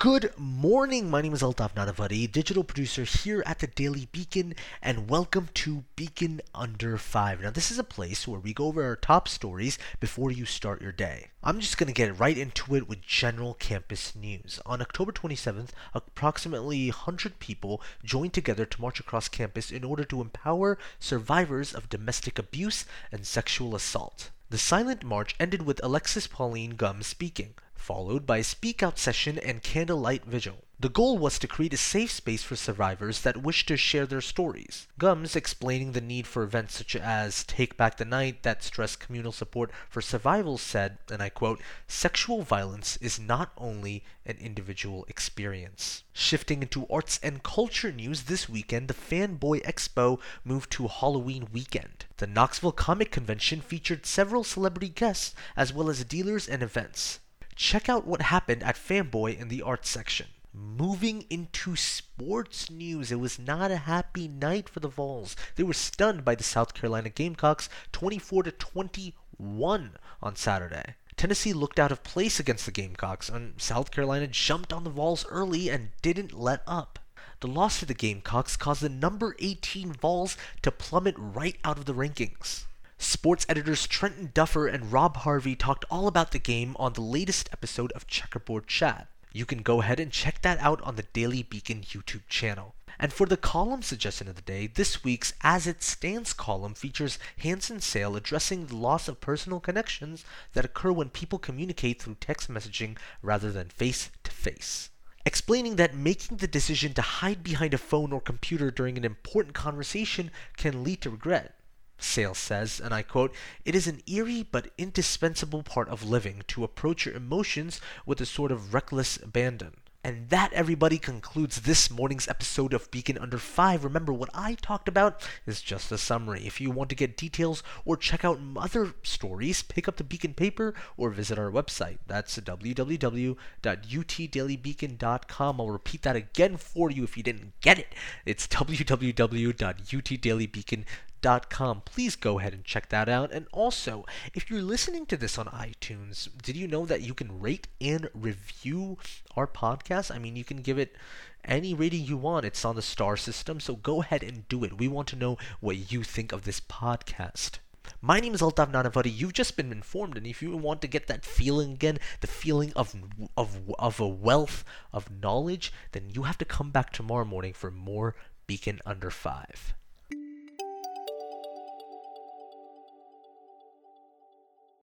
Good morning. My name is Altaf Nanavati, digital producer here at the Daily Beacon, and welcome to Beacon Under 5. Now, this is a place where we go over our top stories before you start your day. I'm just going to get right into it with general campus news. On October 27th, approximately 100 people joined together to march across campus in order to empower survivors of domestic abuse and sexual assault. The silent march ended with Alexis Pauline Gumbs speaking followed by a speak out session and candlelight vigil. The goal was to create a safe space for survivors that wish to share their stories. Gumbs explaining the need for events such as Take Back the Night that stress communal support for survival said, and I quote, sexual violence is not only an individual experience. Shifting into arts and culture news this weekend, the Fanboy Expo moved to Halloween weekend. The Knoxville Comic Convention featured several celebrity guests as well as dealers and events check out what happened at Fanboy in the arts section. Moving into sports news, it was not a happy night for the Vols. They were stunned by the South Carolina Gamecocks 24 to 21 on Saturday. Tennessee looked out of place against the Gamecocks, and South Carolina jumped on the Vols early and didn't let up. The loss to the Gamecocks caused the number 18 Vols to plummet right out of the rankings. Sports editors Trenton Duffer and Rob Harvey talked all about the game on the latest episode of Checkerboard Chat. You can go ahead and check that out on the Daily Beacon YouTube channel. And for the column suggestion of the day, this week's As It Stands column features Hanson Sale addressing the loss of personal connections that occur when people communicate through text messaging rather than face to face. Explaining that making the decision to hide behind a phone or computer during an important conversation can lead to regret. Sale says, and I quote, It is an eerie but indispensable part of living to approach your emotions with a sort of reckless abandon. And that, everybody, concludes this morning's episode of Beacon Under 5. Remember, what I talked about is just a summary. If you want to get details or check out other stories, pick up the Beacon paper or visit our website. That's www.utdailybeacon.com. I'll repeat that again for you if you didn't get it. It's www.utdailybeacon.com Com. Please go ahead and check that out. And also, if you're listening to this on iTunes, did you know that you can rate and review our podcast? I mean, you can give it any rating you want. It's on the star system, so go ahead and do it. We want to know what you think of this podcast. My name is Altaf Nanavati. You've just been informed, and if you want to get that feeling again, the feeling of of of a wealth of knowledge, then you have to come back tomorrow morning for more Beacon Under Five.